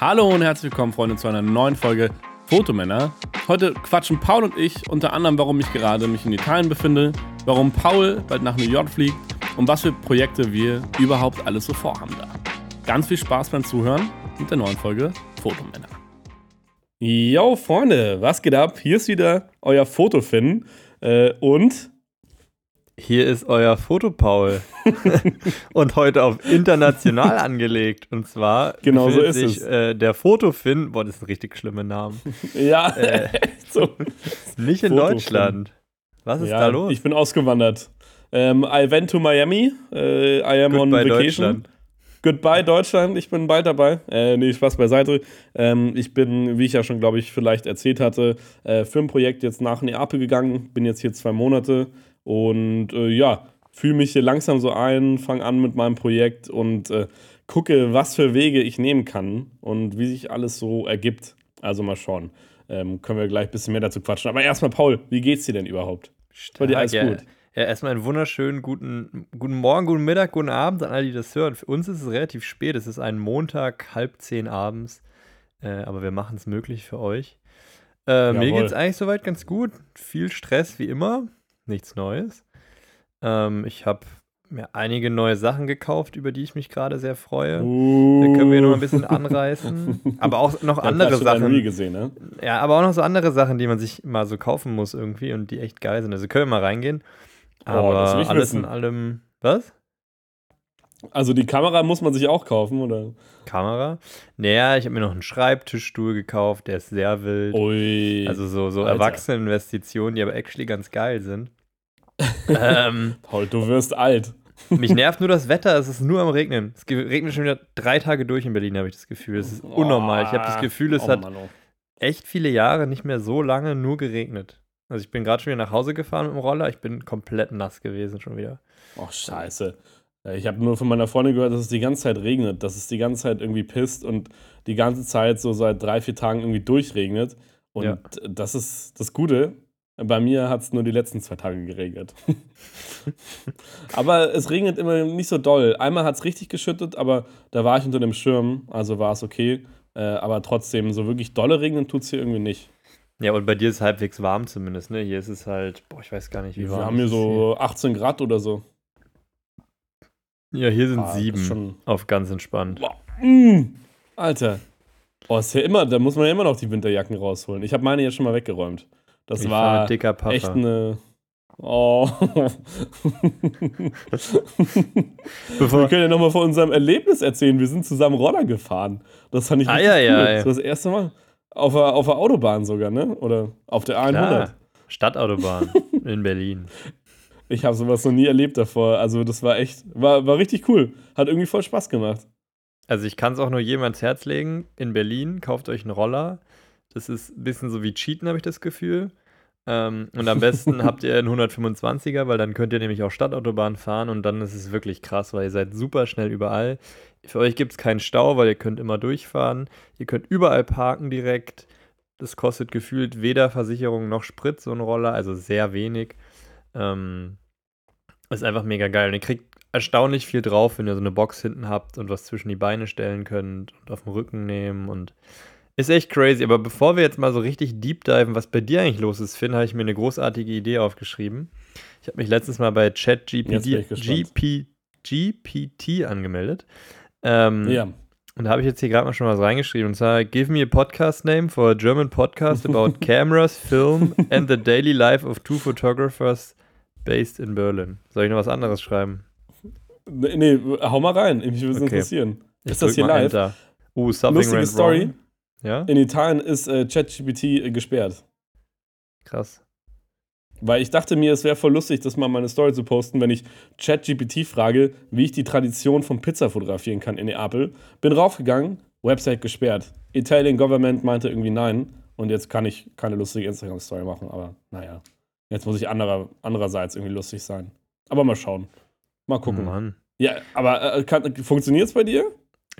Hallo und herzlich willkommen, Freunde, zu einer neuen Folge Fotomänner. Heute quatschen Paul und ich unter anderem, warum ich gerade mich in Italien befinde, warum Paul bald nach New York fliegt und was für Projekte wir überhaupt alles so vorhaben da. Ganz viel Spaß beim Zuhören mit der neuen Folge Fotomänner. Yo, Freunde, was geht ab? Hier ist wieder euer Fotofin äh, und hier ist euer Fotopaul. und heute auf international angelegt. Und zwar genau so ist sich, es. Äh, der Fotofin, boah, das ist ein richtig schlimmer Name. ja, äh, so. Nicht in Fotofin. Deutschland. Was ist ja, da los? Ich bin ausgewandert. Ähm, I went to Miami. Äh, I am Goodbye on vacation. Deutschland. Goodbye Deutschland, ich bin bald dabei. Äh, nee, Spaß beiseite. Ähm, ich bin, wie ich ja schon, glaube ich, vielleicht erzählt hatte, äh, für ein Projekt jetzt nach Neapel gegangen. Bin jetzt hier zwei Monate und äh, ja, fühle mich hier langsam so ein, fange an mit meinem Projekt und äh, gucke, was für Wege ich nehmen kann und wie sich alles so ergibt. Also mal schauen. Ähm, können wir gleich ein bisschen mehr dazu quatschen. Aber erstmal, Paul, wie geht's dir denn überhaupt? Stark, dir alles ja. gut? Ja, erstmal einen wunderschönen guten, guten Morgen, guten Mittag, guten Abend an alle, die das hören. Für uns ist es relativ spät. Es ist ein Montag, halb zehn abends. Äh, aber wir machen es möglich für euch. Äh, mir geht es eigentlich soweit ganz gut. Viel Stress wie immer nichts Neues. Ähm, ich habe mir einige neue Sachen gekauft, über die ich mich gerade sehr freue. Uh. Da können wir noch ein bisschen anreißen. aber auch noch andere Sachen. Gesehen, ne? Ja, aber auch noch so andere Sachen, die man sich mal so kaufen muss irgendwie und die echt geil sind. Also können wir mal reingehen. Oh, aber oh, alles wissen. in allem. Was? Also die Kamera muss man sich auch kaufen, oder? Kamera? Naja, ich habe mir noch einen Schreibtischstuhl gekauft, der ist sehr wild. Ui. Also so, so Erwachseneninvestitionen, die aber actually ganz geil sind ähm, Paul, du wirst alt. Mich nervt nur das Wetter, es ist nur am Regnen. Es regnet schon wieder drei Tage durch in Berlin, habe ich das Gefühl. Es ist unnormal. Ich habe das Gefühl, es oh, hat oh. echt viele Jahre nicht mehr so lange nur geregnet. Also ich bin gerade schon wieder nach Hause gefahren mit dem Roller, ich bin komplett nass gewesen schon wieder. Oh, scheiße. Ich habe nur von meiner Freundin gehört, dass es die ganze Zeit regnet, dass es die ganze Zeit irgendwie pisst und die ganze Zeit so seit drei, vier Tagen irgendwie durchregnet. Und ja. das ist das Gute. Bei mir hat es nur die letzten zwei Tage geregnet. aber es regnet immer nicht so doll. Einmal hat es richtig geschüttet, aber da war ich unter dem Schirm, also war es okay. Äh, aber trotzdem, so wirklich dolle regnen tut es hier irgendwie nicht. Ja, und bei dir ist es halbwegs warm zumindest, ne? Hier ist es halt, boah, ich weiß gar nicht, wie warm. Wir haben hier so 18 Grad oder so. Ja, hier sind ah, sieben. Schon auf ganz entspannt. Mm, Alter. Boah, ist ja immer, da muss man ja immer noch die Winterjacken rausholen. Ich habe meine jetzt schon mal weggeräumt. Das ich war dicker Papa. echt eine. Oh. Wir können ja nochmal von unserem Erlebnis erzählen. Wir sind zusammen Roller gefahren. Das fand ich ah, ja, cool. Ja, ja. Das war das erste Mal. Auf der, auf der Autobahn sogar, ne? Oder auf der A100. Klar. Stadtautobahn in Berlin. Ich habe sowas noch nie erlebt davor. Also, das war echt, war, war richtig cool. Hat irgendwie voll Spaß gemacht. Also, ich kann es auch nur jedem ans Herz legen. In Berlin, kauft euch einen Roller. Das ist ein bisschen so wie Cheaten, habe ich das Gefühl. Ähm, und am besten habt ihr einen 125er, weil dann könnt ihr nämlich auch Stadtautobahn fahren und dann ist es wirklich krass, weil ihr seid super schnell überall. Für euch gibt es keinen Stau, weil ihr könnt immer durchfahren. Ihr könnt überall parken direkt. Das kostet gefühlt weder Versicherung noch Sprit, so ein Roller, also sehr wenig. Ähm, ist einfach mega geil. Und ihr kriegt erstaunlich viel drauf, wenn ihr so eine Box hinten habt und was zwischen die Beine stellen könnt und auf dem Rücken nehmen und ist echt crazy, aber bevor wir jetzt mal so richtig deep diven, was bei dir eigentlich los ist, Finn, habe ich mir eine großartige Idee aufgeschrieben. Ich habe mich letztens mal bei ChatGPT GPT angemeldet. Ähm, ja. Und da habe ich jetzt hier gerade mal schon was reingeschrieben. Und zwar, give me a podcast name for a German podcast about cameras, film and the daily life of two photographers based in Berlin. Soll ich noch was anderes schreiben? Nee, nee hau mal rein. Mich würde es okay. interessieren. Ich ist das hier live? Enter. Uh, something Lustige Story. Wrong. Ja? In Italien ist äh, ChatGPT äh, gesperrt. Krass. Weil ich dachte mir, es wäre voll lustig, das mal meine Story zu posten, wenn ich ChatGPT frage, wie ich die Tradition von Pizza fotografieren kann in Neapel. Bin raufgegangen, Website gesperrt. Italian Government meinte irgendwie nein. Und jetzt kann ich keine lustige Instagram-Story machen, aber naja. Jetzt muss ich anderer, andererseits irgendwie lustig sein. Aber mal schauen. Mal gucken. Mann. Ja, aber äh, funktioniert es bei dir?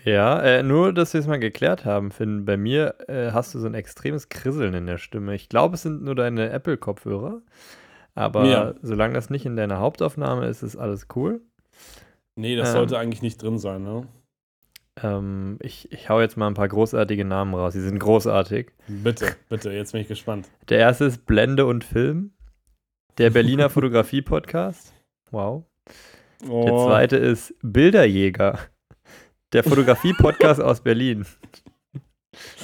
Ja, äh, nur, dass wir es mal geklärt haben, Finn. Bei mir äh, hast du so ein extremes Krisseln in der Stimme. Ich glaube, es sind nur deine Apple-Kopfhörer. Aber ja. solange das nicht in deiner Hauptaufnahme ist, ist alles cool. Nee, das ähm, sollte eigentlich nicht drin sein, ne? Ähm, ich, ich hau jetzt mal ein paar großartige Namen raus. Die sind großartig. Bitte, bitte, jetzt bin ich gespannt. Der erste ist Blende und Film. Der Berliner Fotografie-Podcast. Wow. Oh, Der zweite ist Bilderjäger. Der Fotografie-Podcast aus Berlin.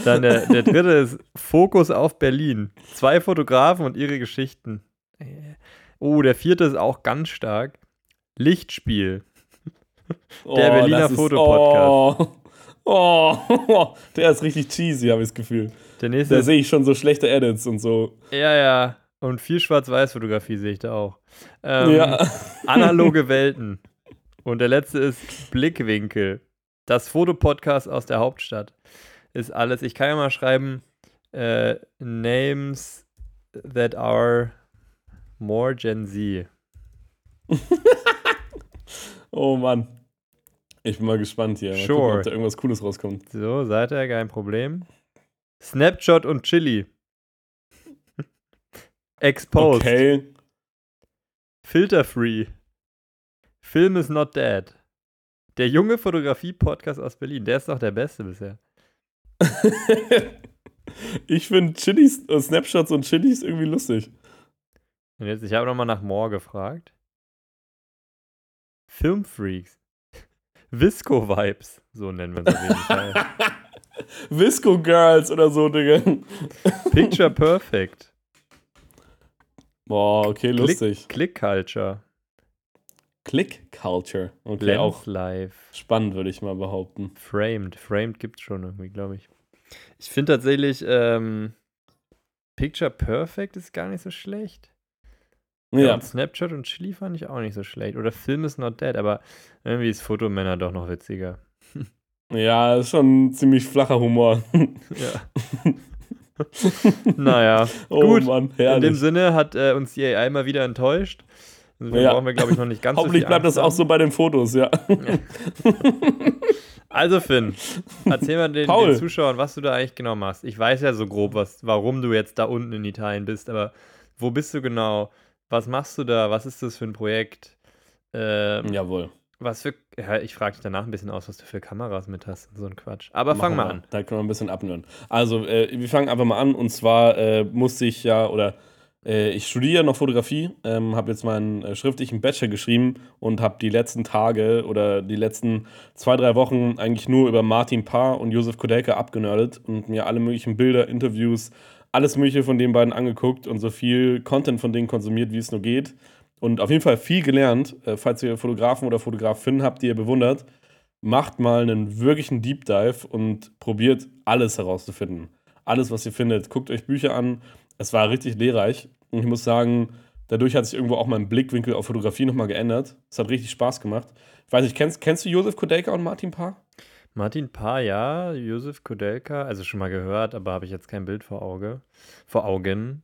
Dann der, der dritte ist Fokus auf Berlin. Zwei Fotografen und ihre Geschichten. Oh, der vierte ist auch ganz stark. Lichtspiel. der Berliner Fotopodcast. Oh, oh, der ist richtig cheesy, habe ich das Gefühl. Der nächste Da sehe ich schon so schlechte Edits und so. ja, ja. Und viel Schwarz-Weiß-Fotografie sehe ich da auch. Ähm, ja. Analoge Welten. Und der letzte ist Blickwinkel. Das Fotopodcast aus der Hauptstadt. Ist alles. Ich kann ja mal schreiben, äh, Names that are more Gen Z. Oh Mann. Ich bin mal gespannt hier. Mal Sure. gucken, ob da irgendwas Cooles rauskommt. So, seid ihr, kein Problem. Snapshot und Chili. Exposed. Okay. Filter-free. Film is not dead. Der junge Fotografie-Podcast aus Berlin. Der ist doch der beste bisher. ich finde Chilis, äh, Snapshots und Chilis irgendwie lustig. Und jetzt, ich habe nochmal nach More gefragt. Filmfreaks. Visco-Vibes. So nennen wir es auf jeden Fall. Visco Girls oder so, Digga. Picture Perfect. Boah, okay, lustig. Click Culture. Click Culture. Okay, Lens auch Live. spannend, würde ich mal behaupten. Framed. Framed gibt's schon irgendwie, glaube ich. Ich finde tatsächlich, ähm, Picture Perfect ist gar nicht so schlecht. Ja. Ja. Und Snapchat und Chili fand ich auch nicht so schlecht. Oder Film is not dead, aber irgendwie ist Fotomänner doch noch witziger. Ja, ist schon ziemlich flacher Humor. Ja. naja. Oh Gut, Mann, In dem. Sinne hat äh, uns die AI mal wieder enttäuscht. Insofern Ja. brauchen wir, glaube ich, noch nicht ganz Hoffentlich so bleibt das auch so bei den Fotos, ja. haben. Also Finn, erzähl mal den, den Zuschauern, was du da eigentlich genau machst. Ich weiß ja so grob, was, warum du jetzt da unten in Italien bist, aber wo bist du genau? Was machst du da? Was ist das für ein Projekt? Ähm, Jawohl. Was für. Ja, ich frage dich danach ein bisschen aus, was du für Kameras mit hast so ein Quatsch. Aber fang Machen mal wir. an. Da können wir ein bisschen abnören. Also, äh, wir fangen einfach mal an. Und zwar äh, musste ich ja, oder äh, ich studiere noch Fotografie, ähm, habe jetzt meinen äh, schriftlichen Bachelor geschrieben und habe die letzten Tage oder die letzten zwei, drei Wochen eigentlich nur über Martin Paar und Josef Kodelka abgenördet und mir alle möglichen Bilder, Interviews, alles Mögliche von den beiden angeguckt und so viel Content von denen konsumiert, wie es nur geht. Und auf jeden Fall viel gelernt. Äh, falls ihr Fotografen oder Fotografinnen habt, die ihr bewundert, macht mal einen wirklichen Deep Dive und probiert alles herauszufinden. Alles, was ihr findet. Guckt euch Bücher an. Es war richtig lehrreich. Und ich muss sagen, dadurch hat sich irgendwo auch mein Blickwinkel auf Fotografie nochmal geändert. Es hat richtig Spaß gemacht. Ich weiß nicht, kennst, kennst du Josef Kodelka und Martin Paar? Martin Paar, ja. Josef Kodelka, also schon mal gehört, aber habe ich jetzt kein Bild vor Auge. Vor Augen.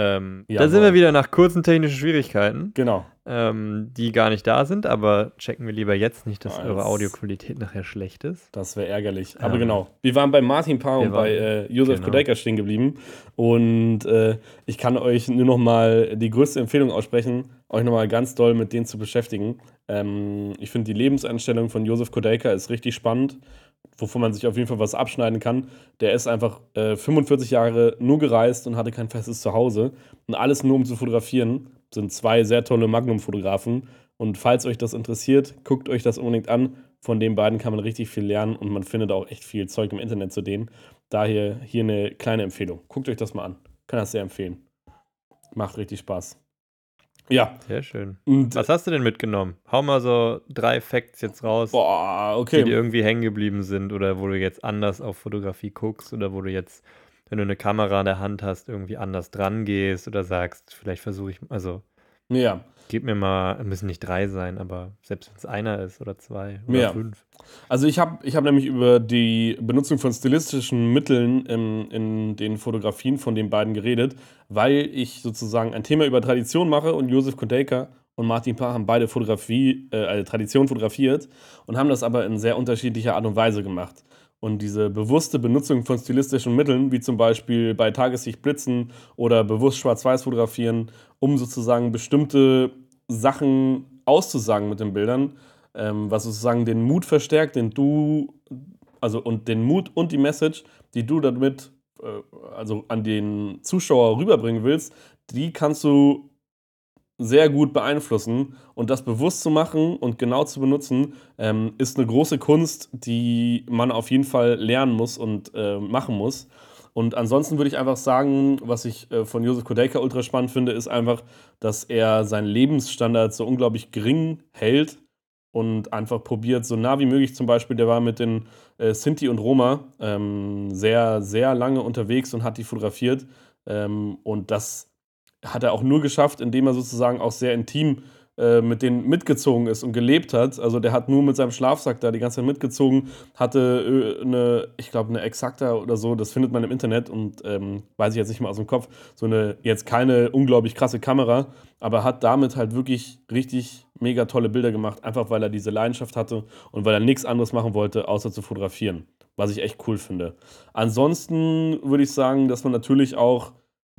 Ähm, da Jawohl. sind wir wieder nach kurzen technischen Schwierigkeiten, Genau. ähm, die gar nicht da sind, aber checken wir lieber jetzt nicht, dass eure Audioqualität nachher schlecht ist. Das wäre ärgerlich. Aber Ähm, genau, wir waren bei Martin Paar und bei äh, Josef genau. Kodelka stehen geblieben. Und äh, ich kann euch nur noch mal die größte Empfehlung aussprechen, euch noch mal ganz doll mit denen zu beschäftigen. Ähm, ich finde, die Lebenseinstellung von Josef Kodelka ist richtig spannend, wovon man sich auf jeden Fall was abschneiden kann. Der ist einfach äh, 45 Jahre nur gereist und hatte kein festes Zuhause. Und alles nur, um zu fotografieren. Sind zwei sehr tolle Magnum-Fotografen. Und falls euch das interessiert, guckt euch das unbedingt an. Von den beiden kann man richtig viel lernen und man findet auch echt viel Zeug im Internet zu denen. Daher hier eine kleine Empfehlung. Guckt euch das mal an. Kann das sehr empfehlen. Macht richtig Spaß. Ja, Sehr schön. und Was hast du denn mitgenommen? Hau mal so drei Facts jetzt raus, boah, die okay. dir irgendwie hängen geblieben sind oder wo du jetzt anders auf Fotografie guckst oder wo du jetzt, wenn du eine Kamera in der Hand hast, irgendwie anders dran gehst oder sagst, vielleicht versuche ich, also Ja, gib mir mal, müssen nicht drei sein, aber selbst wenn es einer ist oder zwei oder Ja. fünf. Also ich habe ich hab nämlich über die Benutzung von stilistischen Mitteln in, in den Fotografien von den beiden geredet, weil ich sozusagen ein Thema über Tradition mache und Josef Kodelka und Martin Paar haben beide Fotografie, äh, also Tradition fotografiert und haben das aber in sehr unterschiedlicher Art und Weise gemacht. Und diese bewusste Benutzung von stilistischen Mitteln, wie zum Beispiel bei Tageslicht blitzen oder bewusst schwarz-weiß fotografieren, um sozusagen bestimmte Sachen auszusagen mit den Bildern, ähm, was sozusagen den Mut verstärkt, den du, also und den Mut und die Message, die du damit, äh, also an den Zuschauer rüberbringen willst, die kannst du sehr gut beeinflussen. Und das bewusst zu machen und genau zu benutzen, ähm, ist eine große Kunst, die man auf jeden Fall lernen muss und äh, machen muss. Und ansonsten würde ich einfach sagen, was ich äh, von Josef Kodeika ultra spannend finde, ist einfach, dass er seinen Lebensstandard so unglaublich gering hält und einfach probiert, so nah wie möglich zum Beispiel, der war mit den äh, Sinti und Roma ähm, sehr, sehr lange unterwegs und hat die fotografiert. Ähm, und das hat er auch nur geschafft, indem er sozusagen auch sehr intim äh, mit denen mitgezogen ist und gelebt hat. Also der hat nur mit seinem Schlafsack da die ganze Zeit mitgezogen, hatte äh, eine, ich glaube, eine Exakta oder so, das findet man im Internet und ähm, weiß ich jetzt nicht mal aus dem Kopf, so eine jetzt keine unglaublich krasse Kamera, aber hat damit halt wirklich richtig mega tolle Bilder gemacht, einfach weil er diese Leidenschaft hatte und weil er nichts anderes machen wollte, außer zu fotografieren. Was ich echt cool finde. Ansonsten würde ich sagen, dass man natürlich auch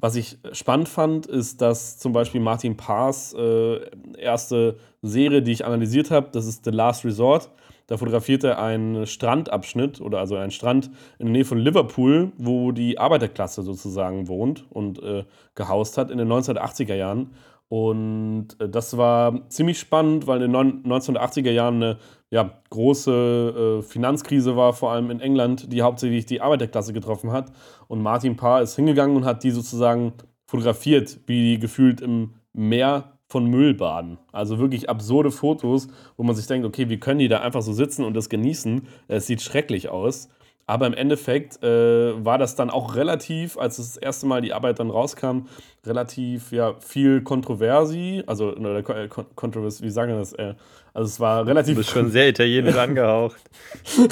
was ich spannend fand, ist, dass zum Beispiel Martin Paas äh, erste Serie, die ich analysiert habe, das ist The Last Resort. Da fotografiert er einen Strandabschnitt oder also einen Strand in der Nähe von Liverpool, wo die Arbeiterklasse sozusagen wohnt und äh, gehaust hat in den 1980er Jahren. Und äh, das war ziemlich spannend, weil in den 1980er Jahren eine ja, große äh, Finanzkrise war, vor allem in England, die hauptsächlich die Arbeiterklasse getroffen hat. Und Martin Parr ist hingegangen und hat die sozusagen fotografiert, wie die gefühlt im Meer von Müll baden. Also wirklich absurde Fotos, wo man sich denkt, okay, wie können die da einfach so sitzen und das genießen? Es sieht schrecklich aus. Aber im Endeffekt äh, war das dann auch relativ, als das erste Mal die Arbeit dann rauskam, relativ ja, viel Kontroversi. Also, oder, äh, Kontrovers, wie sagen wir das? Äh, also, es war relativ. Du bist schon sehr italienisch angehaucht.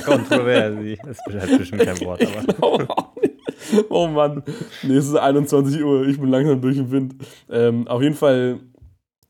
Kontroversi. Das ist halt bestimmt kein Wort, aber. oh Mann. Nee, es ist 21 Uhr. Ich bin langsam durch den Wind. Ähm, auf jeden Fall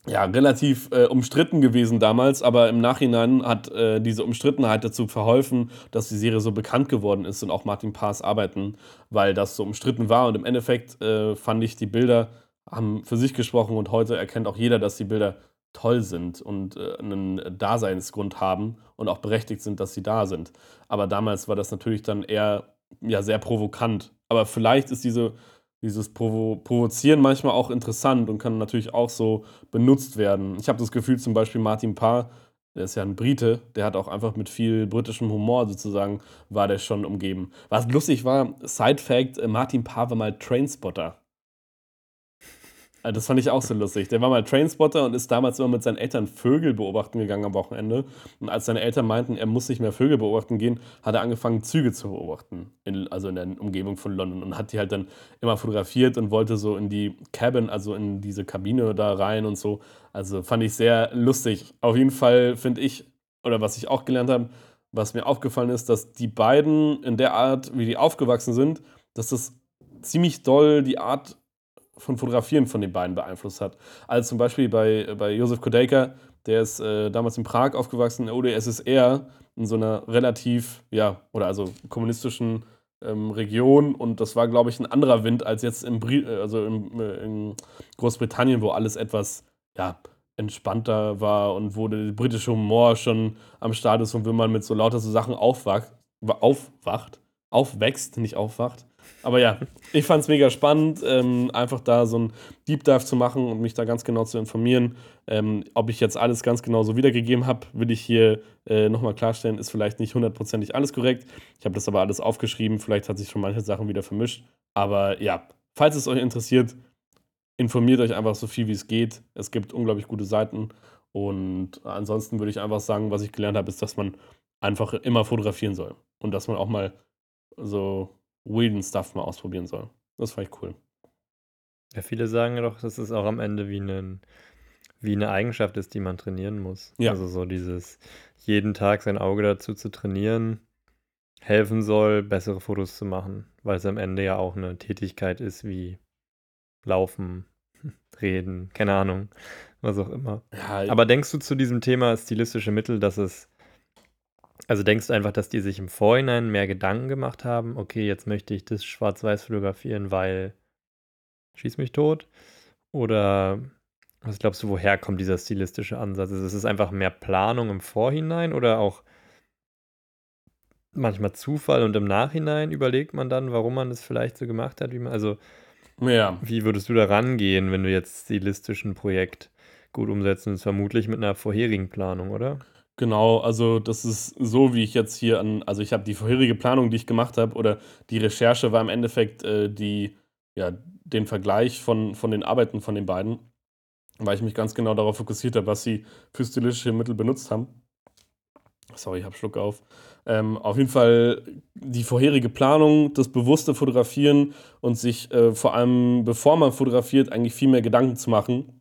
ja, relativ äh, umstritten gewesen damals, aber im Nachhinein hat äh, diese Umstrittenheit dazu verholfen, dass die Serie so bekannt geworden ist und auch Martin Paas Arbeiten, weil das so umstritten war. Und im Endeffekt äh, fand ich, die Bilder haben für sich gesprochen und heute erkennt auch jeder, dass die Bilder toll sind und äh, einen Daseinsgrund haben und auch berechtigt sind, dass sie da sind. Aber damals war das natürlich dann eher ja, sehr provokant. Aber vielleicht ist diese dieses Provo Provozieren manchmal auch interessant und kann natürlich auch so benutzt werden. Ich habe das Gefühl, zum Beispiel Martin Parr, der ist ja ein Brite, der hat auch einfach mit viel britischem Humor sozusagen, war der schon umgeben. Was lustig war, Side Fact, äh, Martin Parr war mal Trainspotter. Also das fand ich auch so lustig. Der war mal Trainspotter und ist damals immer mit seinen Eltern Vögel beobachten gegangen am Wochenende. Und als seine Eltern meinten, er muss nicht mehr Vögel beobachten gehen, hat er angefangen, Züge zu beobachten. In, also in der Umgebung von London. Und hat die halt dann immer fotografiert und wollte so in die Cabin, also in diese Kabine da rein und so. Also fand ich sehr lustig. Auf jeden Fall finde ich, oder was ich auch gelernt habe, was mir aufgefallen ist, dass die beiden in der Art, wie die aufgewachsen sind, dass das ziemlich doll die Art von Fotografieren von den beiden beeinflusst hat. Also zum Beispiel bei, bei Josef Kodeika, der ist äh, damals in Prag aufgewachsen, in der UdSSR, in so einer relativ, ja, oder also kommunistischen ähm, Region und das war, glaube ich, ein anderer Wind als jetzt im Bri äh, also im, äh, in Großbritannien, wo alles etwas, ja, entspannter war und wo der britische Humor schon am Start ist und wenn man mit so lauter so Sachen aufwacht, aufwacht, aufwächst, nicht aufwacht, aber ja, ich fand es mega spannend, ähm, einfach da so ein Deep Dive zu machen und mich da ganz genau zu informieren. Ähm, ob ich jetzt alles ganz genau so wiedergegeben habe, will ich hier äh, nochmal klarstellen, ist vielleicht nicht hundertprozentig alles korrekt. Ich habe das aber alles aufgeschrieben, vielleicht hat sich schon manche Sachen wieder vermischt. Aber ja, falls es euch interessiert, informiert euch einfach so viel wie es geht. Es gibt unglaublich gute Seiten. Und ansonsten würde ich einfach sagen, was ich gelernt habe, ist, dass man einfach immer fotografieren soll. Und dass man auch mal so weirden Stuff mal ausprobieren soll. Das fand ich cool. Ja, viele sagen doch, dass es auch am Ende wie, einen, wie eine Eigenschaft ist, die man trainieren muss. Ja. Also so dieses jeden Tag sein Auge dazu zu trainieren, helfen soll, bessere Fotos zu machen, weil es am Ende ja auch eine Tätigkeit ist wie Laufen, Reden, keine Ahnung, was auch immer. Ja, Aber denkst du zu diesem Thema stilistische Mittel, dass es also denkst du einfach, dass die sich im Vorhinein mehr Gedanken gemacht haben, okay, jetzt möchte ich das schwarz-weiß fotografieren, weil schieß mich tot? Oder Was glaubst du, woher kommt dieser stilistische Ansatz? Ist es einfach mehr Planung im Vorhinein oder auch manchmal Zufall und im Nachhinein überlegt man dann, warum man das vielleicht so gemacht hat, wie man, also Ja. wie würdest du da rangehen, wenn du jetzt stilistisch ein Projekt gut umsetzen willst? Vermutlich mit einer vorherigen Planung, oder? Genau, also das ist so, wie ich jetzt hier an, also ich habe die vorherige Planung, die ich gemacht habe, oder die Recherche war im Endeffekt äh, die, ja, den Vergleich von, von den Arbeiten von den beiden, weil ich mich ganz genau darauf fokussiert habe, was sie für stilistische Mittel benutzt haben. Sorry, ich habe Schluck auf. Ähm, auf jeden Fall die vorherige Planung, das bewusste Fotografieren und sich äh, vor allem, bevor man fotografiert, eigentlich viel mehr Gedanken zu machen.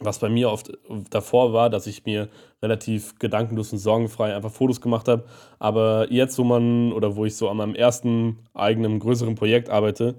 Was bei mir oft davor war, dass ich mir relativ gedankenlos und sorgenfrei einfach Fotos gemacht habe. Aber jetzt, wo man oder wo ich so an meinem ersten eigenen größeren Projekt arbeite,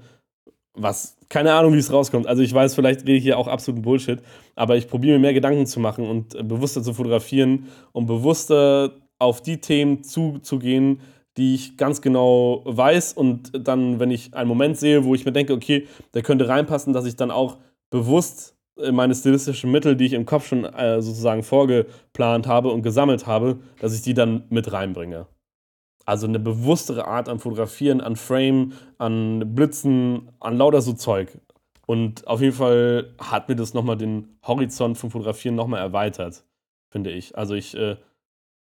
was keine Ahnung, wie es rauskommt. Also ich weiß, vielleicht rede ich hier auch absoluten Bullshit, aber ich probiere mir mehr Gedanken zu machen und äh, bewusster zu fotografieren und bewusster auf die Themen zuzugehen, die ich ganz genau weiß und dann, wenn ich einen Moment sehe, wo ich mir denke, okay, der könnte reinpassen, dass ich dann auch bewusst meine stilistischen Mittel, die ich im Kopf schon äh, sozusagen vorgeplant habe und gesammelt habe, dass ich die dann mit reinbringe. Also eine bewusstere Art an Fotografieren, an Frame, an Blitzen, an lauter so Zeug. Und auf jeden Fall hat mir das nochmal den Horizont vom Fotografieren nochmal erweitert, finde ich. Also ich, äh,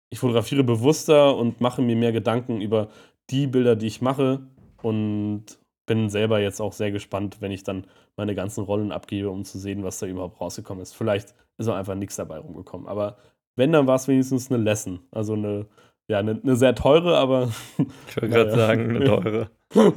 ich fotografiere bewusster und mache mir mehr Gedanken über die Bilder, die ich mache. Und bin selber jetzt auch sehr gespannt, wenn ich dann meine ganzen Rollen abgebe, um zu sehen, was da überhaupt rausgekommen ist. Vielleicht ist auch einfach nichts dabei rumgekommen. Aber wenn, dann war es wenigstens eine Lesson. Also eine ja, eine, eine sehr teure, aber. Ich wollte gerade naja. sagen, eine teure.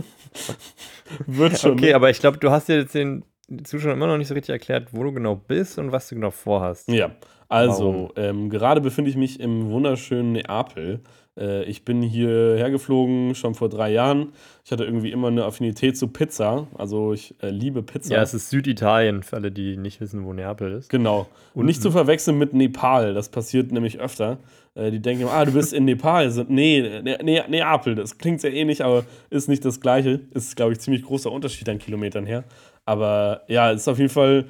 Wird schon. Okay, aber ich glaube, du hast jetzt den Zuschauern immer noch nicht so richtig erklärt, wo du genau bist und was du genau vorhast. Ja, also, ähm, gerade befinde ich mich im wunderschönen Neapel. Äh, ich bin hierher geflogen schon vor drei Jahren. Ich hatte irgendwie immer eine Affinität zu Pizza. Also ich äh, liebe Pizza. Ja, es ist Süditalien, für alle, die nicht wissen, wo Neapel ist. Genau. Und nicht zu verwechseln mit Nepal. Das passiert nämlich öfter. Äh, die denken, ah, du bist in Nepal. So, nee, ne, ne, Neapel. Das klingt sehr ähnlich, aber ist nicht das Gleiche. Ist, glaube ich, ziemlich großer Unterschied an Kilometern her. Aber ja, es ist auf jeden Fall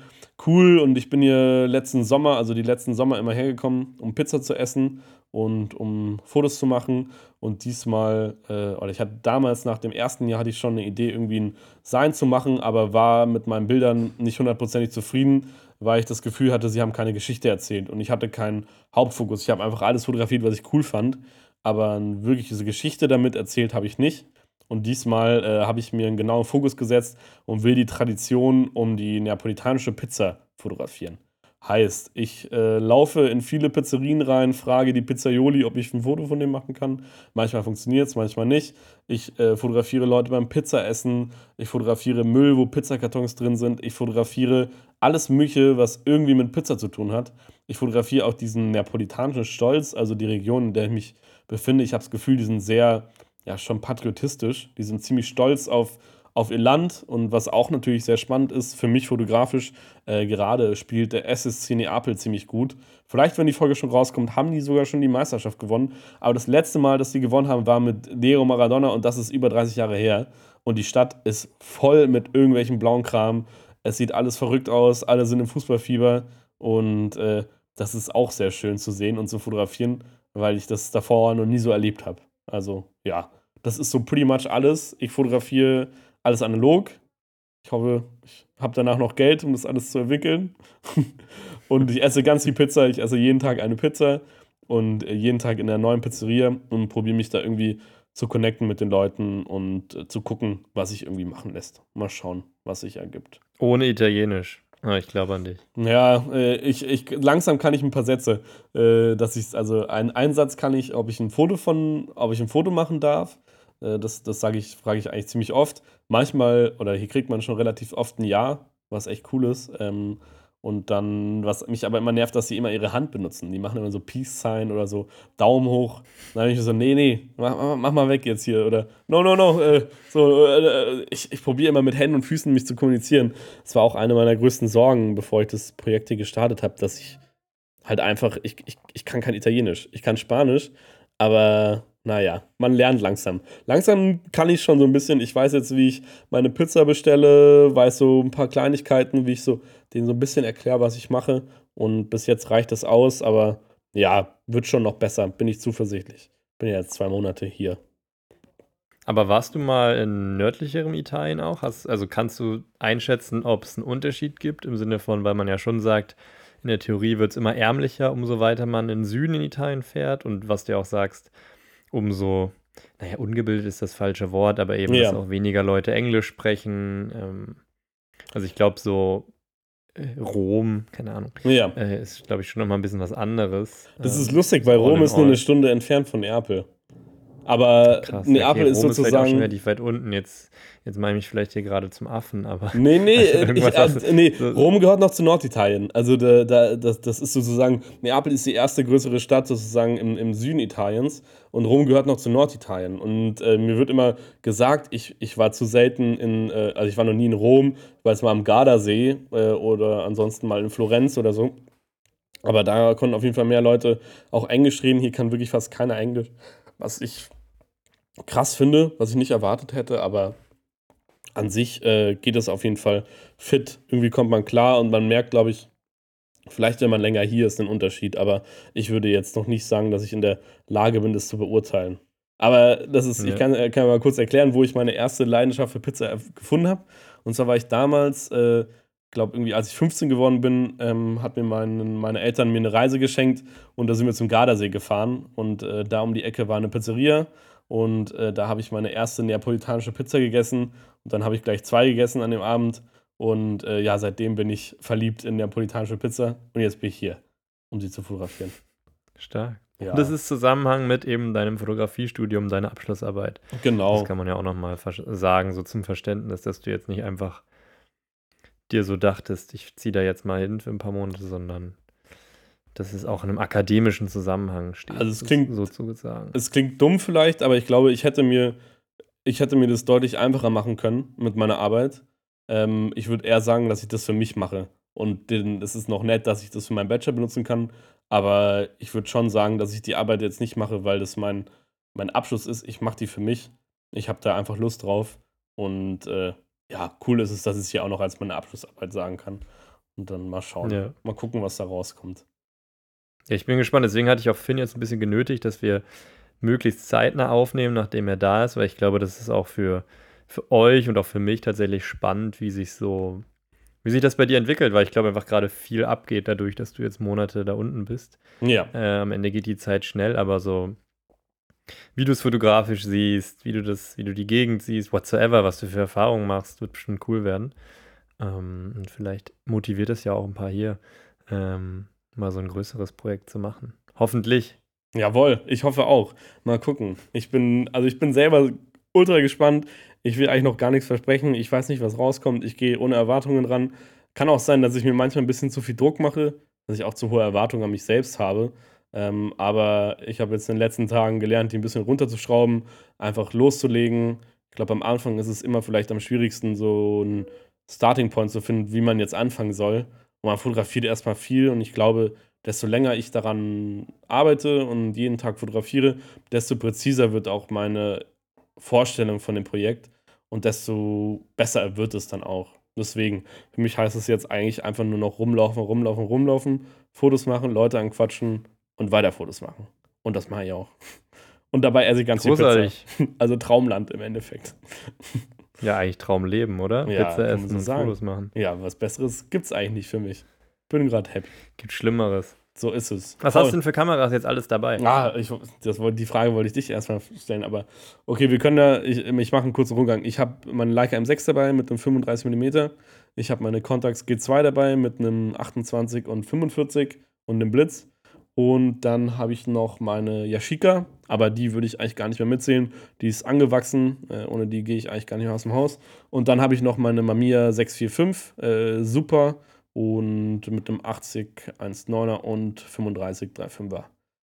cool und ich bin hier letzten Sommer, also die letzten Sommer immer hergekommen, um Pizza zu essen und um Fotos zu machen. Und diesmal, äh, oder ich hatte damals nach dem ersten Jahr hatte ich schon eine Idee, irgendwie ein Sein zu machen, aber war mit meinen Bildern nicht hundertprozentig zufrieden, weil ich das Gefühl hatte, sie haben keine Geschichte erzählt und ich hatte keinen Hauptfokus. Ich habe einfach alles fotografiert, was ich cool fand, aber wirklich diese Geschichte damit erzählt habe ich nicht. Und diesmal äh, habe ich mir einen genauen Fokus gesetzt und will die Tradition um die neapolitanische Pizza fotografieren. Heißt, ich äh, laufe in viele Pizzerien rein, frage die Pizzaioli, ob ich ein Foto von dem machen kann. Manchmal funktioniert es, manchmal nicht. Ich äh, fotografiere Leute beim Pizzaessen. Ich fotografiere Müll, wo Pizzakartons drin sind. Ich fotografiere alles Mögliche, was irgendwie mit Pizza zu tun hat. Ich fotografiere auch diesen neapolitanischen Stolz, also die Region, in der ich mich befinde. Ich habe das Gefühl, die sind sehr, ja, schon patriotisch. Die sind ziemlich stolz auf auf ihr Land und was auch natürlich sehr spannend ist, für mich fotografisch, äh, gerade spielt der SSC Neapel ziemlich gut. Vielleicht, wenn die Folge schon rauskommt, haben die sogar schon die Meisterschaft gewonnen. Aber das letzte Mal, dass die gewonnen haben, war mit Diego Maradona und das ist über 30 Jahre her. Und die Stadt ist voll mit irgendwelchen blauen Kram. Es sieht alles verrückt aus, alle sind im Fußballfieber und äh, das ist auch sehr schön zu sehen und zu fotografieren, weil ich das davor noch nie so erlebt habe. Also ja, das ist so pretty much alles. Ich fotografiere alles analog. Ich hoffe, ich habe danach noch Geld, um das alles zu entwickeln. und ich esse ganz viel Pizza. Ich esse jeden Tag eine Pizza und jeden Tag in der neuen Pizzeria und probiere mich da irgendwie zu connecten mit den Leuten und äh, zu gucken, was sich irgendwie machen lässt. Mal schauen, was sich ergibt. Ohne Italienisch. Ah, ich glaube an dich. Ja, äh, ich, ich, langsam kann ich ein paar Sätze, äh, dass ich, also einen Einsatz kann ich, ob ich ein Foto von, ob ich ein Foto machen darf. Äh, das das sage ich, frage ich eigentlich ziemlich oft. Manchmal, oder hier kriegt man schon relativ oft ein Ja, was echt cool ist. Ähm, und dann, was mich aber immer nervt, dass sie immer ihre Hand benutzen. Die machen immer so Peace-Sign oder so Daumen hoch. Dann habe ich so, nee, nee, mach, mach, mal weg jetzt hier. Oder no, no, no. Äh, so, äh, ich ich probiere immer mit Händen und Füßen mich zu kommunizieren. Das war auch eine meiner größten Sorgen, bevor ich das Projekt hier gestartet habe, dass ich halt einfach, ich, ich, ich kann kein Italienisch. Ich kann Spanisch, aber naja, man lernt langsam. Langsam kann ich schon so ein bisschen, ich weiß jetzt, wie ich meine Pizza bestelle, weiß so ein paar Kleinigkeiten, wie ich so denen so ein bisschen erkläre, was ich mache. Und bis jetzt reicht das aus, aber ja, wird schon noch besser, bin ich zuversichtlich. Bin ja jetzt zwei Monate hier. Aber warst du mal in nördlicherem Italien auch? Hast, also kannst du einschätzen, ob es einen Unterschied gibt, im Sinne von, weil man ja schon sagt, in der Theorie wird es immer ärmlicher, umso weiter man in den Süden in Italien fährt und was du ja auch sagst, umso, naja, ungebildet ist das falsche Wort, aber eben, Ja. dass auch weniger Leute Englisch sprechen. Ähm, also ich glaube, so äh, Rom, keine Ahnung, Ja. äh, ist, glaube ich, schon nochmal ein bisschen was anderes. Das ist Ähm, lustig, weil Rom ist nur eine Stunde entfernt von Neapel. Aber Krass. Neapel okay, ist Rom ist vielleicht auch schon sozusagen. relativ weit unten. Jetzt, jetzt meine ich mich vielleicht hier gerade zum Affen, aber Nee, nee, äh, ich, hast äh, nee, so- Rom gehört noch zu Norditalien. Also da, da, das, das ist sozusagen, Neapel ist die erste größere Stadt sozusagen im, im Süden Italiens und Rom gehört noch zu Norditalien. Und äh, mir wird immer gesagt, ich, ich war zu selten in, äh, also ich war noch nie in Rom, ich war jetzt mal am Gardasee äh, oder ansonsten mal in Florenz oder so. Aber da konnten auf jeden Fall mehr Leute auch Englisch reden. Hier kann wirklich fast keiner Englisch. Was ich krass finde, was ich nicht erwartet hätte, aber an sich äh, geht es auf jeden Fall fit. Irgendwie kommt man klar und man merkt, glaube ich, vielleicht, wenn man länger hier ist, den Unterschied. Aber ich würde jetzt noch nicht sagen, dass ich in der Lage bin, das zu beurteilen. Aber das ist, ich Ja. kann, äh, kann mal kurz erklären, wo ich meine erste Leidenschaft für Pizza erf- gefunden habe. Und zwar war ich damals, äh, glaube irgendwie, als ich 15 geworden bin, ähm, hat mir mein, meine Eltern mir eine Reise geschenkt und da sind wir zum Gardasee gefahren. Und äh, da um die Ecke war eine Pizzeria. Und äh, da habe ich meine erste neapolitanische Pizza gegessen. Und dann habe ich gleich zwei gegessen an dem Abend. Und äh, ja, seitdem bin ich verliebt in neapolitanische Pizza. Und jetzt bin ich hier, um sie zu fotografieren. stark. Ja, Und das ist Zusammenhang mit eben deinem Fotografiestudium, deiner Abschlussarbeit. genau. Das kann man ja auch nochmal sagen, so zum Verständnis, dass du jetzt nicht einfach dir so dachtest, ich ziehe da jetzt mal hin für ein paar Monate, sondern dass es auch in einem akademischen Zusammenhang steht. Also es klingt- so zu sagen. Es klingt dumm vielleicht, aber ich glaube, ich hätte mir, ich hätte mir das deutlich einfacher machen können mit meiner Arbeit. Ähm, ich würde eher sagen, dass ich das für mich mache. Und den, es ist noch nett, dass ich das für meinen Bachelor benutzen kann. Aber ich würde schon sagen, dass ich die Arbeit jetzt nicht mache, weil das mein, mein Abschluss ist. Ich mache die für mich. Ich habe da einfach Lust drauf. Und äh, ja, cool ist es, dass ich es hier auch noch als meine Abschlussarbeit sagen kann. Und dann mal schauen. Ja. Mal gucken, was da rauskommt. Ja, ich bin gespannt. Deswegen hatte ich auch Finn jetzt ein bisschen genötigt, dass wir möglichst zeitnah aufnehmen, nachdem er da ist, weil ich glaube, das ist auch für, für euch und auch für mich tatsächlich spannend, wie sich so, wie sich das bei dir entwickelt, weil ich glaube einfach gerade viel abgeht dadurch, dass du jetzt Monate da unten bist. Ja. Äh, am Ende geht die Zeit schnell, aber so, wie du es fotografisch siehst, wie du das, wie du die Gegend siehst, whatsoever, was du für Erfahrungen machst, wird bestimmt cool werden. Ähm, und vielleicht motiviert es ja auch ein paar hier, ähm, mal so ein größeres Projekt zu machen. Hoffentlich. Jawohl, ich hoffe auch. Mal gucken. Ich bin, also ich bin selber ultra gespannt. Ich will eigentlich noch gar nichts versprechen. Ich weiß nicht, was rauskommt. Ich gehe ohne Erwartungen ran. Kann auch sein, dass ich mir manchmal ein bisschen zu viel Druck mache, dass ich auch zu hohe Erwartungen an mich selbst habe. Ähm, aber ich habe jetzt in den letzten Tagen gelernt, die ein bisschen runterzuschrauben, einfach loszulegen. Ich glaube, am Anfang ist es immer vielleicht am schwierigsten, so einen Starting Point zu finden, wie man jetzt anfangen soll. Und man fotografiert erstmal viel und ich glaube, desto länger ich daran arbeite und jeden Tag fotografiere, desto präziser wird auch meine Vorstellung von dem Projekt und desto besser wird es dann auch. Deswegen, für mich heißt es jetzt eigentlich einfach nur noch rumlaufen, rumlaufen, rumlaufen, Fotos machen, Leute anquatschen und weiter Fotos machen. Und das mache ich auch. Und dabei esse ich ganz Großartig. viel Pizza. Also Traumland im Endeffekt. Ja, eigentlich Traumleben, oder? Ja, Pizza essen so und sagen. Fotos machen. Ja, was Besseres gibt es eigentlich nicht für mich. Bin gerade happy. Gibt Schlimmeres. So ist es. Was Paul. hast du denn für Kameras jetzt alles dabei? Ah, ich, das, die Frage wollte ich dich erstmal stellen, aber okay, wir können da, ich, ich mache einen kurzen Rundgang. Ich habe meine Leica M6 dabei mit einem 35 mm. Ich habe meine Contax G2 dabei mit einem 28 und 45 und einem Blitz. Und dann habe ich noch meine Yashica, aber die würde ich eigentlich gar nicht mehr mitzählen. Die ist angewachsen, äh, ohne die gehe ich eigentlich gar nicht mehr aus dem Haus. Und dann habe ich noch meine Mamiya 645, äh, super und mit einem 80 1,9er und 35 3,5er.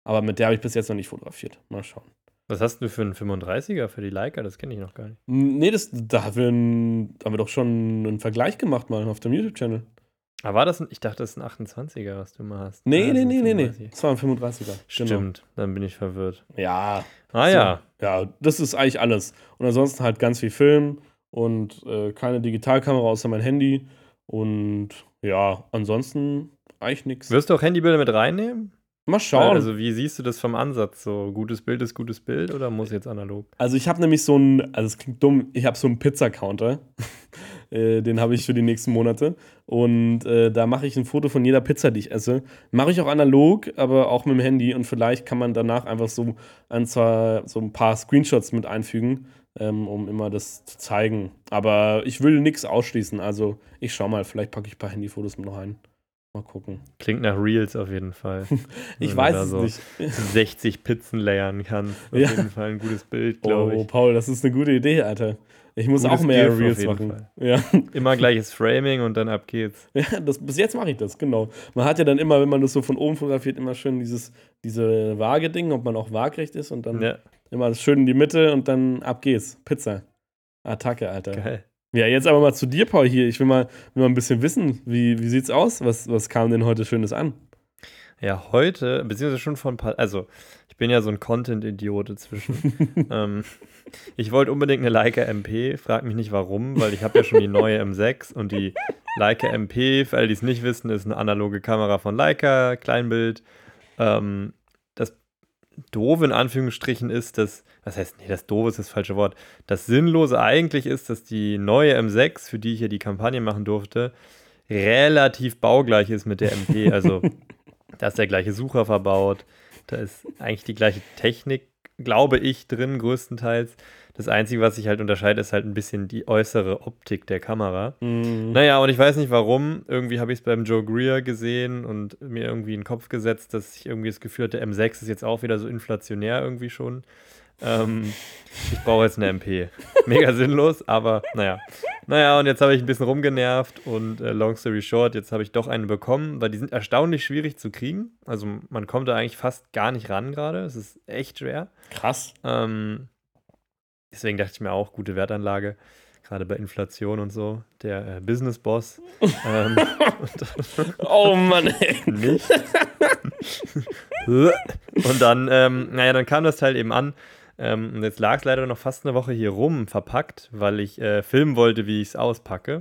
Aber mit der habe ich bis jetzt noch nicht fotografiert. Mal schauen. Was hast du für einen 35er für die Leica? Das kenne ich noch gar nicht. Nee, das, da haben wir, ein, haben wir doch schon einen Vergleich gemacht mal auf dem YouTube-Channel. Aber war das ein, ich dachte, das ist ein 28er, was du mal hast. Nee, Ah, nee, nee, nee, nee. 35. Das war ein 35er. Stimmt, Genau. dann bin ich verwirrt. Ja. Ah so. ja, Ja, das ist eigentlich alles. Und ansonsten halt ganz viel Film und äh, keine Digitalkamera außer mein Handy. Und ja, ansonsten eigentlich nichts. wirst du auch Handybilder mit reinnehmen? Mal schauen. Also wie siehst du das vom Ansatz? So gutes Bild ist gutes Bild oder muss jetzt analog? Also ich habe nämlich so einen, also es klingt dumm, ich habe so einen Pizza-Counter. äh, den habe ich für die nächsten Monate. Und äh, da mache ich ein Foto von jeder Pizza, die ich esse. Mache ich auch analog, aber auch mit dem Handy. Und vielleicht kann man danach einfach so ein, zwei, so ein paar Screenshots mit einfügen, ähm, um immer das zu zeigen. Aber ich will nichts ausschließen. Also ich schau mal, vielleicht packe ich ein paar Handyfotos noch ein. Mal gucken. Klingt nach Reels auf jeden Fall. Ich Wenn weiß es so nicht. 60 Pizzen layern kannst. Auf Ja. jeden Fall ein gutes Bild, glaube Oh, ich. Paul, das ist eine gute Idee, Alter. Ich muss Gutes auch mehr GIF auf Reels machen. Ja. Immer gleiches Framing und dann ab geht's. Ja, das, bis jetzt mache ich das, genau. Man hat ja dann immer, wenn man das so von oben fotografiert, immer schön dieses diese Waage-Ding, ob man auch waagrecht ist und dann Ja, immer schön in die Mitte und dann ab geht's. Pizza. Attacke, Alter. geil. Ja, jetzt aber mal zu dir, Paul, hier. Ich will mal, will mal ein bisschen wissen, wie, wie sieht's aus? Was, was kam denn heute Schönes an? Ja, heute, beziehungsweise schon vor ein paar, also ich bin ja so ein Content-Idiot inzwischen. ähm, ich wollte unbedingt eine Leica MP, frag mich nicht warum, weil ich habe ja schon die neue M6 und die Leica MP, für alle, die es nicht wissen, ist eine analoge Kamera von Leica, Kleinbild. Ähm, Doofe in Anführungsstrichen ist, dass, was heißt, nee, das Doofe ist das falsche Wort. Das Sinnlose eigentlich ist, dass die neue M6, für die ich ja die Kampagne machen durfte, relativ baugleich ist mit der MP. Also da ist der gleiche Sucher verbaut. Da ist eigentlich die gleiche Technik, glaube ich, drin, größtenteils. Das Einzige, was sich halt unterscheidet, ist halt ein bisschen die äußere Optik der Kamera. Mhm. Naja, und ich weiß nicht warum. Irgendwie habe ich es beim Joe Greer gesehen und mir irgendwie in den Kopf gesetzt, dass ich irgendwie das Gefühl hatte, M6 ist jetzt auch wieder so inflationär irgendwie schon. Ähm, ich brauche jetzt eine MP. Mega sinnlos, aber naja. Naja, und jetzt habe ich ein bisschen rumgenervt und äh, long story short, jetzt habe ich doch eine bekommen, weil die sind erstaunlich schwierig zu kriegen. Also man kommt da eigentlich fast gar nicht ran gerade. Es ist echt schwer. Krass. Ähm, deswegen dachte ich mir auch, gute Wertanlage, gerade bei Inflation und so. Der äh, Business Boss. ähm, Oh Mann, ey. nicht. und dann, ähm, naja, dann kam das Teil eben an. Ähm, und jetzt lag es leider noch fast eine Woche hier rum, verpackt, weil ich äh, filmen wollte, wie ich es auspacke.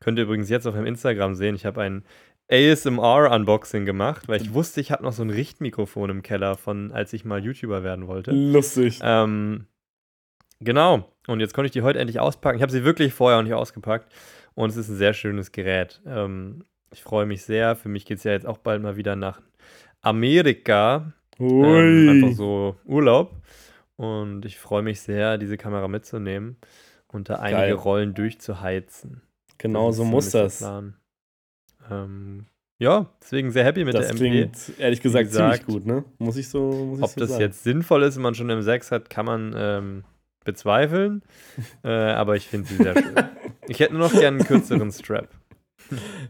Könnt ihr übrigens jetzt auf meinem Instagram sehen. Ich habe ein ASMR-Unboxing gemacht, weil ich wusste, ich habe noch so ein Richtmikrofon im Keller von, als ich mal YouTuber werden wollte. Lustig. Ähm, genau. Und jetzt konnte ich die heute endlich auspacken. Ich habe sie wirklich vorher noch nicht ausgepackt. Und es ist ein sehr schönes Gerät. Ähm, ich freue mich sehr. Für mich geht es ja jetzt auch bald mal wieder nach Amerika. Ähm, einfach so Urlaub. Und ich freue mich sehr, diese Kamera mitzunehmen und da einige Geil. Rollen durchzuheizen. genau so muss das. Ähm, ja, deswegen sehr happy mit Das der MP. klingt ehrlich gesagt ziemlich gesagt, gut, ne? Muss ich so, muss ich Ob so das sagen. jetzt sinnvoll ist, wenn man schon M6 hat, kann man ähm, bezweifeln. äh, aber ich finde sie sehr schön. Ich hätte nur noch gerne einen kürzeren Strap.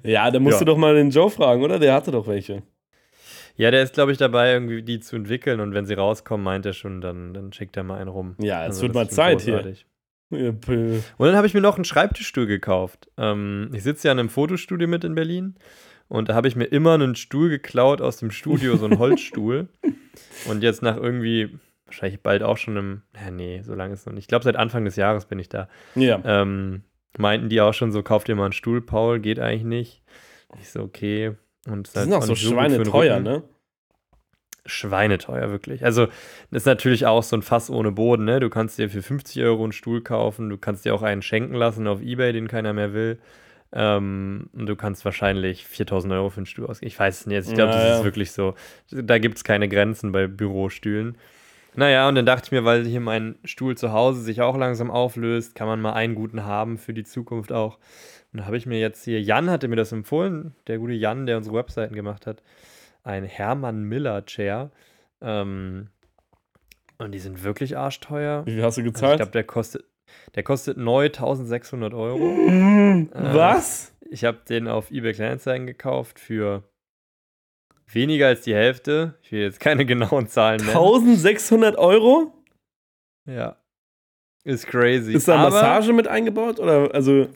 Ja, da musst Ja. du doch mal den Joe fragen, oder? Der hatte doch welche. Ja, der ist, glaube ich, dabei, irgendwie die zu entwickeln. Und wenn sie rauskommen, meint er schon, dann, dann schickt er mal einen rum. Ja, es Also wird mal Zeit hier. großartig. P- Und dann habe ich mir noch einen Schreibtischstuhl gekauft. Ähm, ich sitze ja in einem Fotostudio mit in Berlin. Und da habe ich mir immer einen Stuhl geklaut aus dem Studio, so einen Holzstuhl. Und jetzt nach irgendwie, wahrscheinlich bald auch schon im, ja, nee, so lange ist es noch nicht. Ich glaube, seit Anfang des Jahres bin ich da. Ja. Ähm, meinten die auch schon so, kauf dir mal einen Stuhl, Paul, geht eigentlich nicht. Ich so, okay. Und ist sind auch so schweineteuer, ne? Schweineteuer, wirklich. Also, das ist natürlich auch so ein Fass ohne Boden, ne? Du kannst dir für 50 Euro einen Stuhl kaufen, du kannst dir auch einen schenken lassen auf Ebay, den keiner mehr will. Ähm, und du kannst wahrscheinlich 4000 Euro für einen Stuhl ausgeben. Ich weiß es nicht. Also ich glaube, Ja, das ja. ist wirklich so. Da gibt es keine Grenzen bei Bürostühlen. Naja, und dann dachte ich mir, weil hier mein Stuhl zu Hause sich auch langsam auflöst, kann man mal einen guten haben für die Zukunft auch. Und da habe ich mir jetzt hier, Jan hatte mir das empfohlen, der gute Jan, der unsere Webseiten gemacht hat, ein Hermann Miller Chair. Ähm, und die sind wirklich arschteuer. Wie viel hast du Also ich gezahlt? glaube, der kostet, der kostet neu 1600 Euro. Äh, Was? Ich habe den auf eBay Kleinanzeigen gekauft für weniger als die Hälfte. Ich will jetzt keine genauen Zahlen nennen. 1600 Euro? Ja. Ist crazy. Ist da Aber- Massage mit eingebaut? Oder also.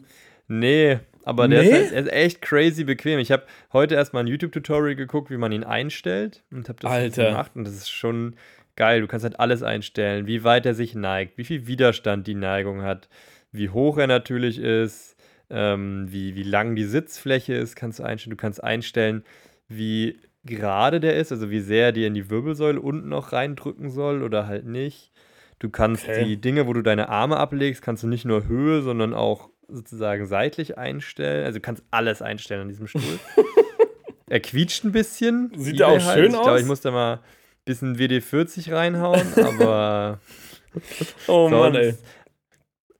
Nee, aber der Nee? ist, halt, ist echt crazy bequem. Ich habe heute erstmal ein YouTube-Tutorial geguckt, wie man ihn einstellt und habe das Alter. gemacht und das ist schon geil. Du kannst halt alles einstellen, wie weit er sich neigt, wie viel Widerstand die Neigung hat, wie hoch er natürlich ist, ähm, wie, wie lang die Sitzfläche ist, kannst du einstellen. Du kannst einstellen, wie gerade der ist, also wie sehr er dir in die Wirbelsäule unten noch reindrücken soll oder halt nicht. Du kannst Okay. die Dinge, wo du deine Arme ablegst, kannst du nicht nur Höhe, sondern auch sozusagen seitlich einstellen. Also du kannst alles einstellen an diesem Stuhl. er quietscht ein bisschen. Sieht er auch der schön Ich glaube, aus? ich muss da mal ein bisschen WD-40 reinhauen, aber Oh Mann, ey. sonst,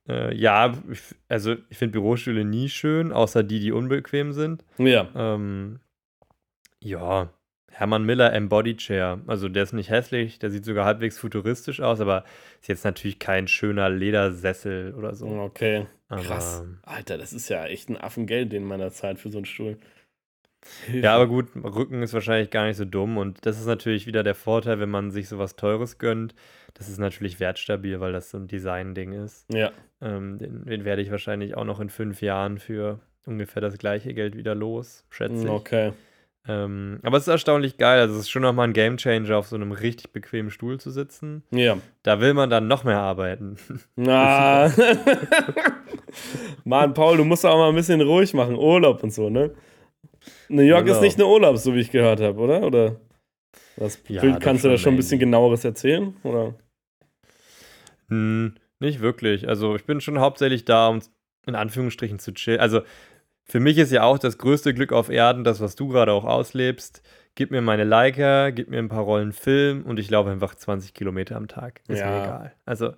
äh, ja, ich, also ich finde Bürostühle nie schön, außer die, die unbequem sind. Ja. Ähm, ja, Hermann Miller Embody Chair. Also der ist nicht hässlich, der sieht sogar halbwegs futuristisch aus, aber ist jetzt natürlich kein schöner Ledersessel oder so. Okay. Aber, Krass. Alter, das ist ja echt ein Affengeld in meiner Zeit für so einen Stuhl. Ja, aber gut, Rücken ist wahrscheinlich gar nicht so dumm und das ist natürlich wieder der Vorteil, wenn man sich sowas Teures gönnt. Das ist natürlich wertstabil, weil das so ein Design-Ding ist. Ja. Ähm, den, den werde ich wahrscheinlich auch noch in fünf Jahren für ungefähr das gleiche Geld wieder los, schätze ich. Okay. Ähm, aber es ist erstaunlich geil. Also es ist schon nochmal ein Gamechanger, auf so einem richtig bequemen Stuhl zu sitzen. Ja. Da will man dann noch mehr arbeiten. Na. Mann, Paul, du musst auch mal ein bisschen ruhig machen. Urlaub und so, ne? New York ist Genau. nicht eine Urlaub, so wie ich gehört habe, oder? Oder was Ja, Bild, kannst du da schon ein bisschen genaueres erzählen? Oder? Hm, nicht wirklich. Also ich bin schon hauptsächlich da, um in Anführungsstrichen zu chillen. Also für mich ist ja auch das größte Glück auf Erden, das, was du gerade auch auslebst. Gib mir meine Leica, gib mir ein paar Rollen Film und ich laufe einfach 20 Kilometer am Tag. Ist mir Ja. egal. Also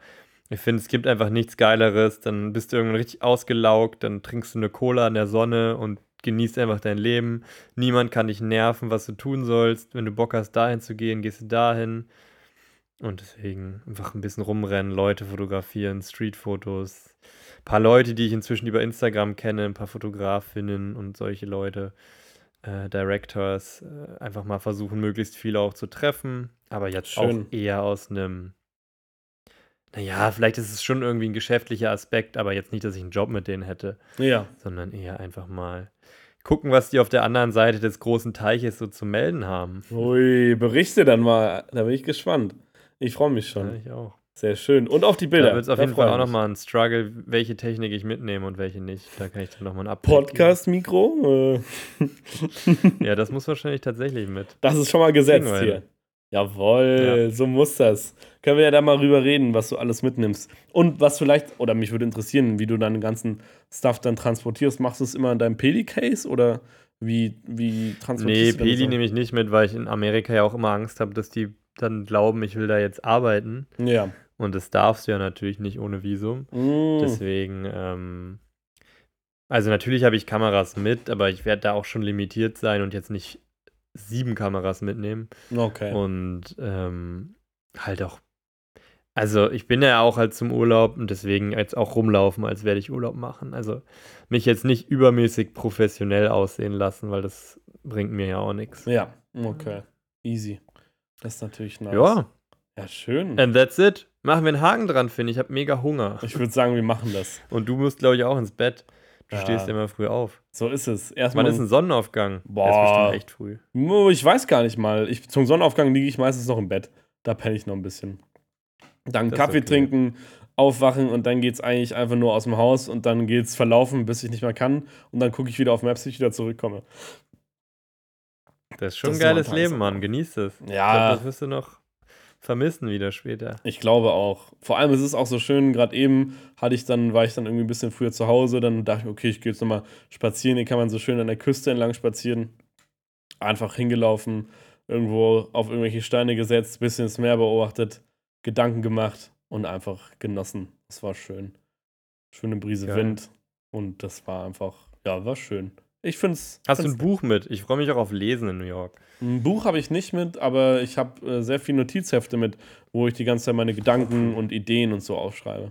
ich finde, es gibt einfach nichts Geileres. Dann bist du irgendwann richtig ausgelaugt, dann trinkst du eine Cola in der Sonne und genießt einfach dein Leben. Niemand kann dich nerven, was du tun sollst. Wenn du Bock hast, dahin zu gehen, gehst du dahin. Und deswegen einfach ein bisschen rumrennen, Leute fotografieren, Streetfotos. Ein paar Leute, die ich inzwischen über Instagram kenne, ein paar Fotografinnen und solche Leute, äh, Directors, äh, einfach mal versuchen, möglichst viele auch zu treffen. Aber jetzt Schön. auch eher aus einem, naja, vielleicht ist es schon irgendwie ein geschäftlicher Aspekt, aber jetzt nicht, dass ich einen Job mit denen hätte, Ja. sondern eher einfach mal gucken, was die auf der anderen Seite des großen Teiches so zu melden haben. Ui, berichte dann mal. Da bin ich gespannt. Ich freue mich Ja, schon. ich auch. Sehr schön. Und auf die Bilder. Da wird es auf Da jeden Fall auch nochmal ein Struggle, welche Technik ich mitnehme und welche nicht. Da kann ich dann nochmal ein Update. Podcast-Mikro. Äh, Ja, das muss wahrscheinlich tatsächlich mit. das ist schon mal gesetzt wir hier. Jawohl, so muss das. Können wir ja da mal rüber reden, was du alles mitnimmst. Und was vielleicht, oder mich würde interessieren, wie du deinen ganzen Stuff dann transportierst. Machst du es immer in deinem Peli-Case oder wie, wie Nee, transportierst du das Peli so? nehme ich nicht mit, weil ich in Amerika ja auch immer Angst habe, dass die dann glauben, ich will da jetzt arbeiten. Ja. Und das darfst du ja natürlich nicht ohne Visum. Mm. Deswegen, ähm, also natürlich habe ich Kameras mit, aber ich werde da auch schon limitiert sein und jetzt nicht sieben Kameras mitnehmen. Okay. Und ähm, halt auch, also ich bin ja auch halt zum Urlaub und deswegen jetzt auch rumlaufen, als werde ich Urlaub machen. Also mich jetzt nicht übermäßig professionell aussehen lassen, weil das bringt mir ja auch nichts. Ja, okay. Easy. Das ist natürlich nice. Ja, Ja, schön. and that's it. Machen wir einen Haken dran, finde ich. Ich habe mega Hunger. Ich würde sagen, wir machen das. Und du musst, glaube ich, auch ins Bett. Du Ja. stehst immer früh auf. So ist es. Wann Erstmal. ist ein Sonnenaufgang? Der Boah. ist bestimmt echt früh. Ich weiß gar nicht mal. Ich, zum Sonnenaufgang liege ich meistens noch im Bett. Da penne ich noch ein bisschen. Dann Das Kaffee okay. trinken, aufwachen und dann geht es eigentlich einfach nur aus dem Haus und dann geht es verlaufen, bis ich nicht mehr kann. Und dann gucke ich wieder auf Maps, bis ich wieder zurückkomme. Das ist schon Das ein geiles immer Leben. Mann. Genieß es. Ja. glaube, das wirst du noch vermissen wieder später. Ich glaube auch. Vor allem ist es auch so schön, gerade eben hatte ich dann, war ich dann irgendwie ein bisschen früher zu Hause, dann dachte ich, okay, ich gehe jetzt nochmal spazieren. Hier kann man so schön an der Küste entlang spazieren. Einfach hingelaufen, irgendwo auf irgendwelche Steine gesetzt, bisschen das Meer beobachtet, Gedanken gemacht und einfach genossen. Es war schön. Schöne Brise Geil. Wind und das war einfach, ja, war schön. Ich finde es. Hast du ein Buch mit? Ich freue mich auch auf Lesen in New York. Ein Buch habe ich nicht mit, aber ich habe äh, sehr viele Notizhefte mit, wo ich die ganze Zeit meine Gedanken und Ideen und so aufschreibe.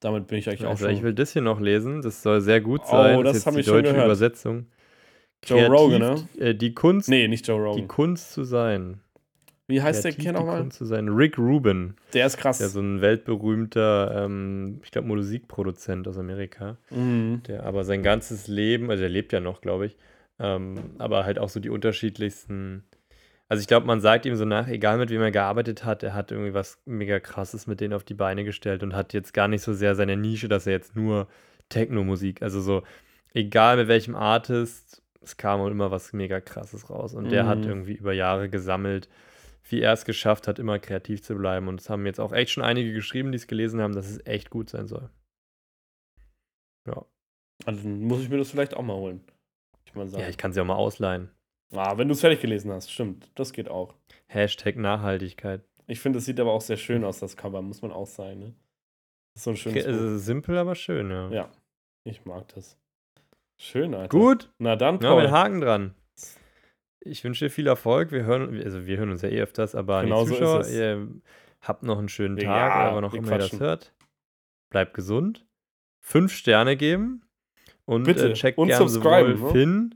Damit bin ich eigentlich auch Also, schon. ich will das hier noch lesen. Das soll sehr gut Oh, sein. das ist hab jetzt die deutsche. Übersetzung. Joe Rogan, ne? Äh, die Kunst, nee, nicht Joe die Rogan. Kunst zu sein. Wie heißt der Kerl nochmal? Zu sein. Rick Rubin. Der ist krass. Der ist so ein weltberühmter, ähm, ich glaube, Musikproduzent aus Amerika. mhm. Der aber sein ganzes Leben, also der lebt ja noch, glaube ich, ähm, aber halt auch so die unterschiedlichsten. Also ich glaube, man sagt ihm so nach, egal mit wem er gearbeitet hat, er hat irgendwie was mega krasses mit denen auf die Beine gestellt und hat jetzt gar nicht so sehr seine Nische, dass er jetzt nur Techno-Musik, also so, egal mit welchem Artist, es kam immer was mega krasses raus. Und der hat Mhm. irgendwie über Jahre gesammelt, wie er es geschafft hat, immer kreativ zu bleiben. Und es haben jetzt auch echt schon einige geschrieben, die es gelesen haben, dass es echt gut sein soll. Ja. Also dann muss ich mir das vielleicht auch mal holen. Ich mal. Ja, ich kann sie auch mal ausleihen. ah, wenn du es fertig gelesen hast, stimmt. Das geht auch. Hashtag Nachhaltigkeit. Ich finde, es sieht aber auch sehr schön aus, das Cover, muss man auch sagen. Ne? Das ist so ein schönes Okay, also simpel, aber schön, ja. Ja, ich mag das. Schön, Alter. Gut, Na dann, ja, mit Paul. Haken dran. Ich wünsche dir viel Erfolg. Wir hören, also wir hören uns ja eh öfters, aber Genau die so Zuschauer, es. ihr habt noch einen schönen Ja, Tag, oder noch wir immer ihr das hört. Bleibt gesund. Fünf Sterne geben und Bitte. äh, checkt Und gerne sowohl ne? Finn,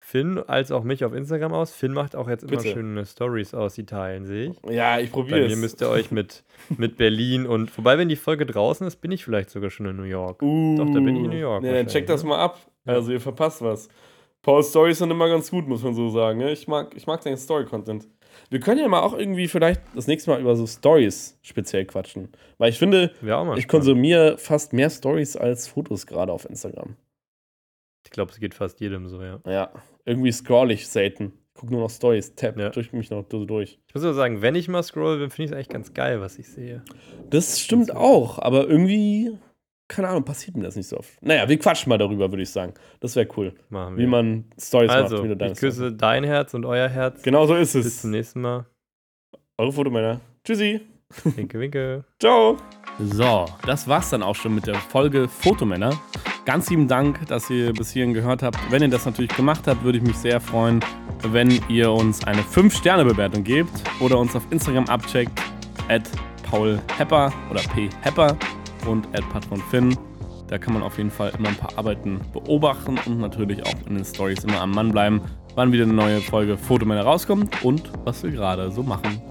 Finn als auch mich auf Instagram aus. Finn macht auch jetzt immer Bitte. schöne Stories aus Italien, sehe ich. Ja, ich Bei probiere mir es. müsst ihr euch mit, mit Berlin und, wobei, wenn die Folge draußen ist, bin ich vielleicht sogar schon in New York. Uh, Doch, da bin ich in New York Ja, dann check wahrscheinlich, das ne? mal ab. Ja. Also, ihr verpasst was. Paul's Stories sind immer ganz gut, muss man so sagen. Ne? Ich, mag, ich mag deinen Story-Content. Wir können ja mal auch irgendwie vielleicht das nächste Mal über so Stories speziell quatschen. Weil ich finde, mal ich konsumiere fast mehr Stories als Fotos gerade auf Instagram. Ich glaube, es geht fast jedem so, ja. Ja, irgendwie scroll ich selten. Guck nur noch Stories, tab, Ja. durch mich noch durch. Ich muss aber sagen, wenn ich mal scroll, dann finde ich es eigentlich ganz geil, was ich sehe. Das stimmt auch, aber irgendwie, keine Ahnung, passiert mir das nicht so oft. Naja, wir quatschen mal darüber, würde ich sagen. Das wäre cool. Machen wir. Wie man Stories also, macht, wie du deine ich küsse Stories dein Herz und euer Herz. Genau so ist Bis es. zum nächsten Mal. Eure Fotomänner. Tschüssi. Winke, winke. Ciao. So, das war's dann auch schon mit der Folge Fotomänner. Ganz lieben Dank, dass ihr bis hierhin gehört habt. Wenn ihr das natürlich gemacht habt, würde ich mich sehr freuen, wenn ihr uns eine 5-Sterne-Bewertung gebt oder uns auf Instagram abcheckt, at Paul Hepper oder P. Und at patronfinn. Da kann man auf jeden Fall immer ein paar Arbeiten beobachten und natürlich auch in den Stories immer am Mann bleiben, wann wieder eine neue Folge Fotomänner rauskommt und was wir gerade so machen.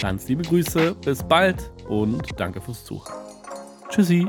Ganz liebe Grüße, bis bald und danke fürs Zuhören. Tschüssi.